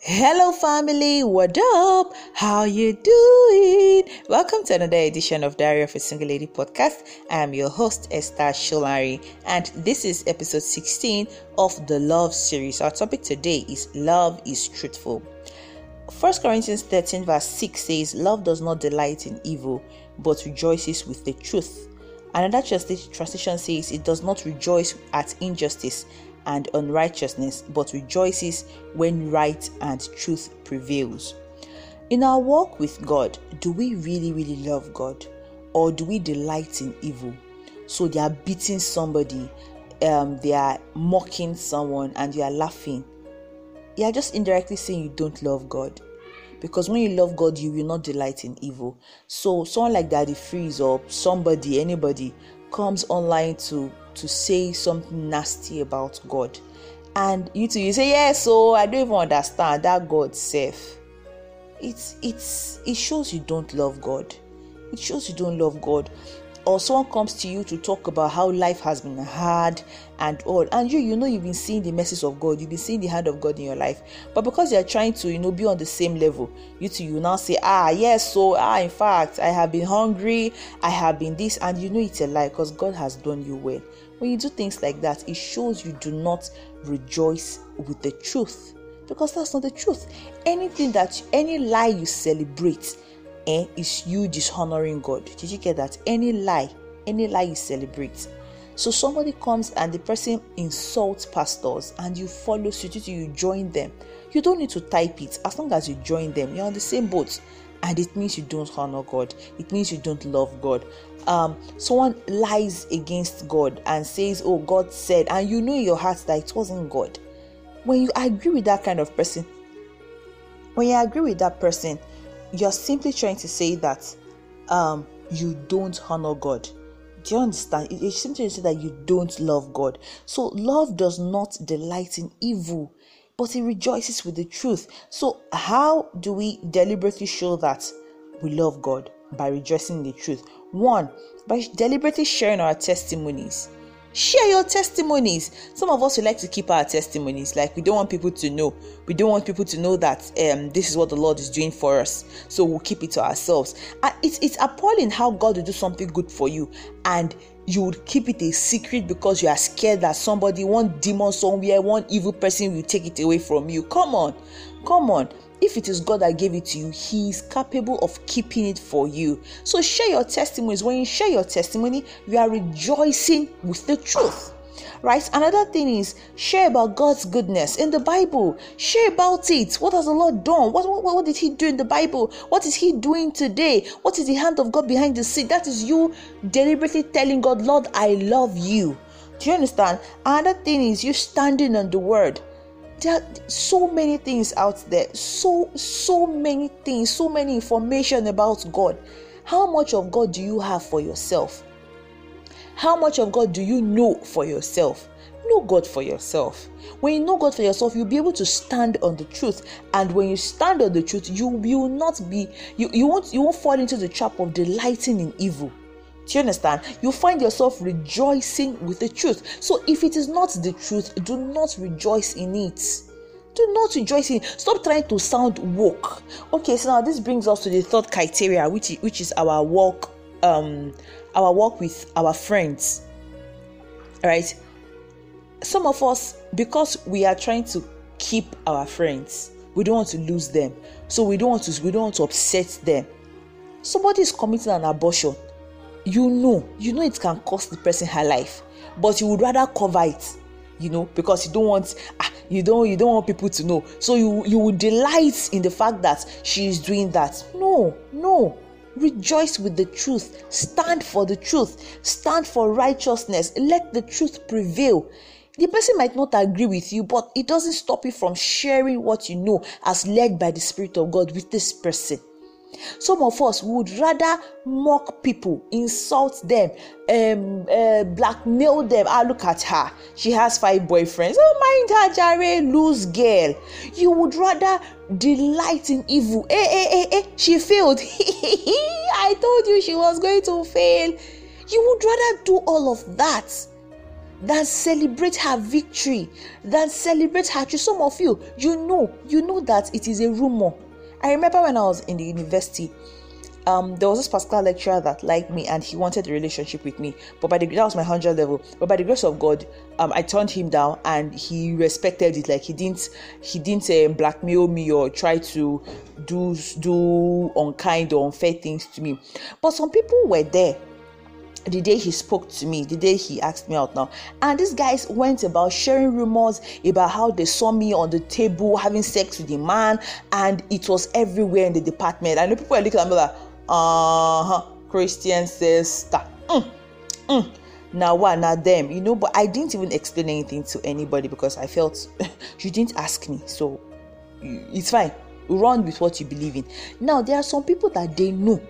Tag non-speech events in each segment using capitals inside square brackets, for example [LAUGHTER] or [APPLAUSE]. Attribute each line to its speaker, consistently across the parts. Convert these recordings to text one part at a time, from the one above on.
Speaker 1: Hello family, what up? How you doing? Welcome to another edition of Diary of a Single Lady podcast. I am your host Esther Sholari and this is episode 16 of the Love series. Our topic today is Love is Truthful. 1 Corinthians 13 verse 6 says, Love does not delight in evil, but rejoices with the truth. Another translation says, It does not rejoice at injustice and unrighteousness, but rejoices when right and truth prevails. In our walk with God, do we really, really love God? Or do we delight in evil? So they are beating somebody, um, they are mocking someone, and you are laughing. You are just indirectly saying you don't love God. Because when you love God, you will not delight in evil. So someone like Daddy Freeze or somebody, anybody comes online to to say something nasty about God. And you too, you say, Yeah, oh, so I don't even understand that God safe. It's it's it shows you don't love God. It shows you don't love God or someone comes to you to talk about how life has been hard and all. And you you know you've been seeing the message of god. You've been seeing the hand of god in your life. But because you're trying to you know be on the same level you two you now say ah yes so ah in fact i have been hungry. I have been this. And you know it's a lie because god has done you well. When you do things like that it shows you do not rejoice with the truth. Because that's not the truth. Anything that any lie you celebrate eh, is you dishonoring God. Did you get that? Any lie, any lie you celebrate. So somebody comes and the person insults pastors and you follow suit, you join them. You don't need to type it. As long as you join them, you're on the same boat. And it means you don't honor God. It means you don't love God. Um, someone lies against God and says, Oh, God said, and you know in your heart that it wasn't God. When you agree with that kind of person, when you agree with that person, you're simply trying to say that um, you don't honor God. Do you understand? It's simply to say that you don't love God. So love does not delight in evil, but it rejoices with the truth. So how do we deliberately show that we love God? By rejoicing in the truth. One, by deliberately sharing our testimonies share your testimonies. Some of us we like to keep our testimonies. Like we don't want people to know. We don't want people to know that um, this is what the lord is doing for us. So we'll keep it to ourselves. It's, it's appalling how god will do something good for you. And you would keep it a secret because you are scared that somebody one demon somewhere one evil person will take it away from you come on come on if it is God that gave it to you, He is capable of keeping it for you. So share your testimonies. When you share your testimony, you are rejoicing with the truth. Right? Another thing is share about God's goodness in the Bible. Share about it. What has the Lord done? What, what, what did He do in the Bible? What is He doing today? What is the hand of God behind the scene? That is you deliberately telling God, Lord, I love you. Do you understand? Another thing is you standing on the word there are so many things out there so so many things so many information about god how much of god do you have for yourself how much of god do you know for yourself know god for yourself when you know god for yourself you'll be able to stand on the truth and when you stand on the truth you will not be you, you won't you won't fall into the trap of delighting in evil do you understand? You find yourself rejoicing with the truth. So if it is not the truth, do not rejoice in it. Do not rejoice in. Stop trying to sound woke. Okay, so now this brings us to the third criteria, which is, which is our walk, um, our work with our friends. Right. Some of us, because we are trying to keep our friends, we don't want to lose them. So we don't want to we don't want to upset them. Somebody is committing an abortion you know you know it can cost the person her life but you would rather cover it you know because you don't want ah, you don't you don't want people to know so you you would delight in the fact that she is doing that no no rejoice with the truth. Stand for the truth. Stand for righteousness. Let the truth prevail. The person might not agree with you but it doesn't stop you from sharing what you know as led by the spirit of god with this person some of us would rather mock people, insult them, um, uh, blackmail them. Ah, look at her. She has five boyfriends. Oh, mind her, Jare, loose girl. You would rather delight in evil. Eh, eh, eh, eh, she failed. [LAUGHS] I told you she was going to fail. You would rather do all of that than celebrate her victory, than celebrate her. Some of you, you know, you know that it is a rumor. I remember when I was in the university, um, there was this particular lecturer that liked me and he wanted a relationship with me. But by the that was my hundred level. But by the grace of God, um, I turned him down and he respected it. Like he didn't he didn't uh, blackmail me or try to do do unkind or unfair things to me. But some people were there the day he spoke to me, the day he asked me out now. And these guys went about sharing rumors about how they saw me on the table having sex with a man, and it was everywhere in the department. I know people are looking at me like, uh-huh christian sister. Mm, mm. now what? Now them. You know but i didn't even explain anything to anybody because i felt [LAUGHS] you didn't ask me. So it's fine. Run with what you believe in. Now there are some people that they know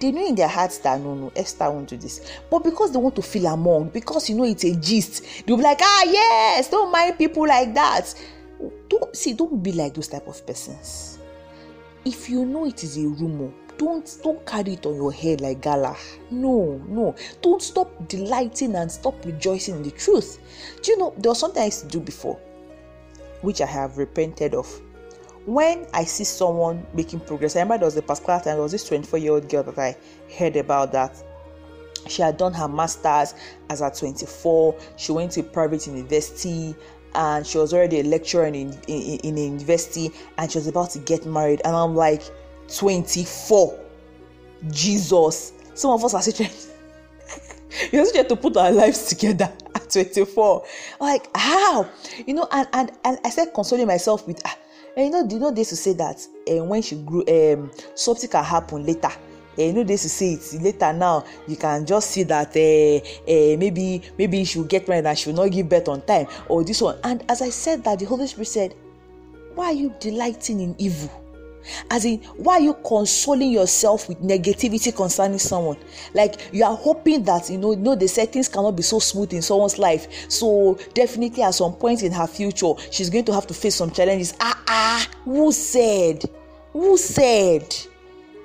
Speaker 1: they know in their hearts that no no esther won't do this. But because they want to feel among because you know it's a gist they'll be like ah yes don't mind people like that. Don't see don't be like those type of persons. If you know it is a rumor don't don't carry it on your head like gala. No no. Don't stop delighting and stop rejoicing in the truth. Do you know there was something i used to do before which i have repented of when i see someone making progress i remember there was a particular time there was this 24 year old girl that i heard about that she had done her masters as at 24 she went to a private university and she was already a lecturer in, in, in a university and she was about to get married and i'm like 24. Jesus. Some of us are still. You're [LAUGHS] still trying to put our lives together at 24. Like, how? You know, and, and, and I started consoling myself with, ah, and you know, you know, they to say that uh, when she grew, um, something can happen later. Uh, you know, they to say it later now. You can just see that uh, uh, maybe maybe she will get married and she will not give birth on time, or this one. And as I said that, the Holy Spirit said, "Why are you delighting in evil?" As in, why are you consoling yourself with negativity concerning someone? Like you are hoping that you know, you know they say things cannot be so smooth in someone's life. So definitely at some point in her future, she's going to have to face some challenges. Ah ah, who said? Who said?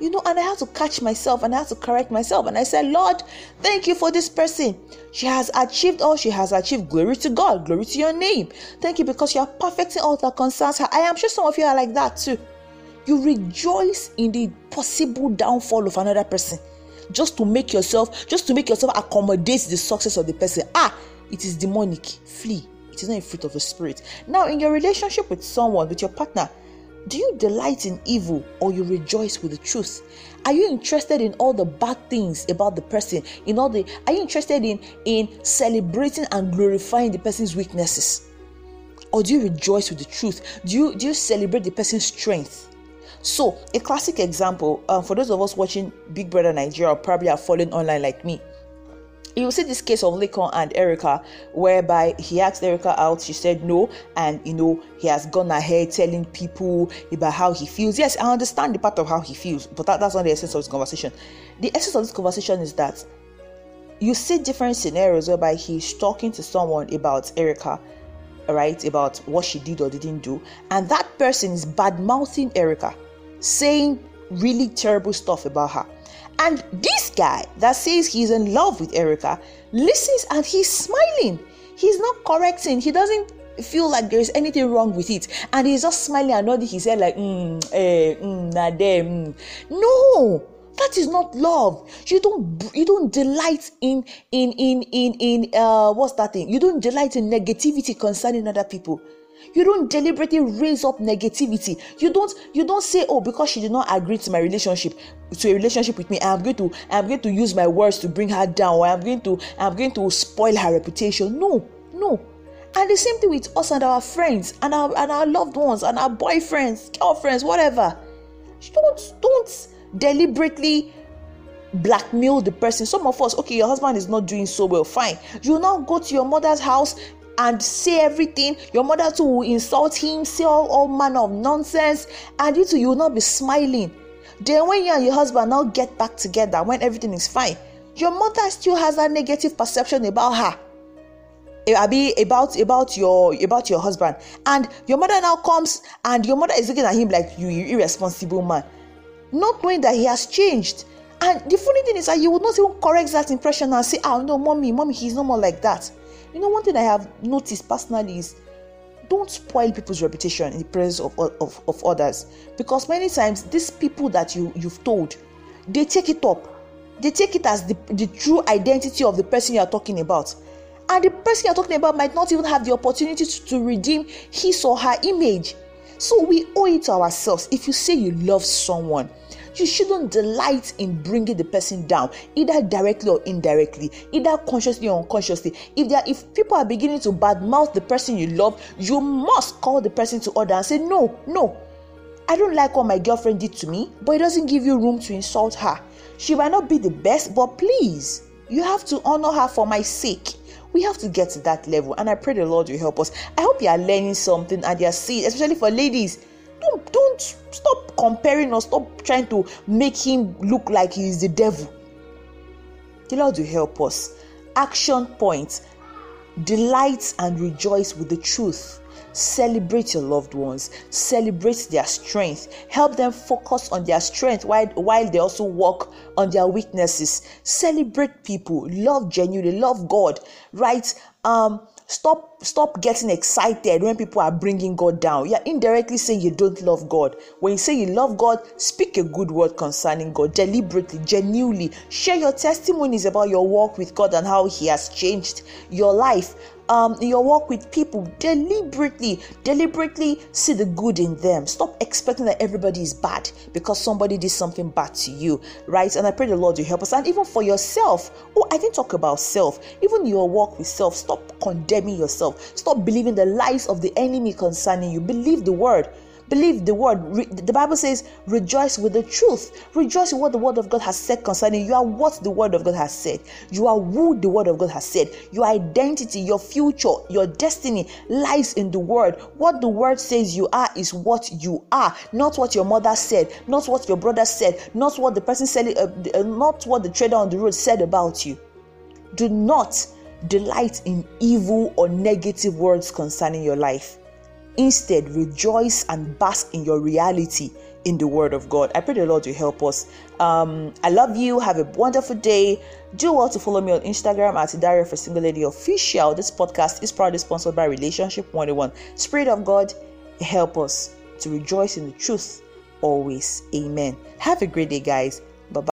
Speaker 1: you know, and I had to catch myself and I had to correct myself. And I said, Lord, thank you for this person. She has achieved all she has achieved. Glory to God, glory to your name. Thank you because you are perfecting all that concerns her. I am sure some of you are like that too. You rejoice in the possible downfall of another person just to make yourself, just to make yourself accommodate the success of the person. Ah, it is demonic. Flee. It is not a fruit of the spirit. Now, in your relationship with someone, with your partner, do you delight in evil or you rejoice with the truth? Are you interested in all the bad things about the person? In all the are you interested in in celebrating and glorifying the person's weaknesses? Or do you rejoice with the truth? Do you do you celebrate the person's strength? So, a classic example um, for those of us watching Big Brother Nigeria, probably are following online like me. You will see this case of Laycon and Erica, whereby he asked Erica out, she said no, and you know, he has gone ahead telling people about how he feels. Yes, I understand the part of how he feels, but that, that's not the essence of this conversation. The essence of this conversation is that you see different scenarios whereby he's talking to someone about Erica, right? About what she did or didn't do, and that person is bad mouthing Erica saying really terrible stuff about her. And this guy that says he's in love with Erica listens and he's smiling. He's not correcting. He doesn't feel like there is anything wrong with it. And he's just smiling and nodding his head like, mm, eh, mm, nah. Mm. No, that is not love. You don't you don't delight in in in in in uh what's that thing? You don't delight in negativity concerning other people you don't deliberately raise up negativity. You don't you don't say oh because she did not agree to my relationship to a relationship with me i'm going to i'm going to use my words to bring her down or i'm going to i'm going to spoil her reputation. No no. And the same thing with us and our friends and our and our loved ones and our boyfriends girlfriends whatever. Don't don't deliberately blackmail the person. Some of us okay your husband is not doing so well fine. You now go to your mother's house and say everything. Your mother too will insult him, say all, all manner of nonsense, and you too, you will not be smiling. Then, when you and your husband now get back together, when everything is fine, your mother still has a negative perception about her. Eh, abi about about your about your husband, and your mother now comes and your mother is looking at him like you, you irresponsible man, not knowing that he has changed. And the funny thing is that you would not even correct that impression and say, "Oh no, mommy, mommy, he's no more like that." You know, one thing I have noticed personally is don't spoil people's reputation in the presence of, of, of others. Because many times these people that you you've told they take it up. They take it as the, the true identity of the person you are talking about. And the person you're talking about might not even have the opportunity to, to redeem his or her image. So we owe it to ourselves. If you say you love someone you shouldn't delight in bringing the person down either directly or indirectly either consciously or unconsciously. If there if people are beginning to badmouth the person you love you must call the person to order and say no no. I don't like what my girlfriend did to me but it doesn't give you room to insult her. She might not be the best but please you have to honor her for my sake. We have to get to that level and i pray the lord will help us. I hope you are learning something and you're seeing especially for ladies. Don't don't stop comparing or stop trying to make him look like he's the devil. The lord will help us. Action points delight and rejoice with the truth. Celebrate your loved ones. Celebrate their strength. Help them focus on their strength while while they also work on their weaknesses. Celebrate people. Love genuinely. Love god. Right? Um stop stop getting excited when people are bringing god down. You're indirectly saying you don't love god. When you say you love god speak a good word concerning god deliberately genuinely. Share your testimonies about your walk with god and how he has changed your life. Um, your walk with people deliberately deliberately see the good in them. Stop expecting that everybody is bad because somebody did something bad to you right? And i pray the lord will help us. And even for yourself oh i didn't talk about self. Even your walk with self stop condemning yourself stop believing the lies of the enemy concerning you believe the word Believe the word. Re- the Bible says, rejoice with the truth. Rejoice with what the word of God has said concerning you. You are what the word of God has said. You are who the word of God has said. Your identity, your future, your destiny lies in the word. What the word says you are is what you are, not what your mother said, not what your brother said, not what the person said, uh, uh not what the trader on the road said about you. Do not delight in evil or negative words concerning your life. Instead, rejoice and bask in your reality in the Word of God. I pray the Lord will help us. Um, I love you. Have a wonderful day. Do well to follow me on Instagram at Diary of a Single Lady Official. This podcast is proudly sponsored by Relationship 101. Spirit of God, help us to rejoice in the truth always. Amen. Have a great day, guys.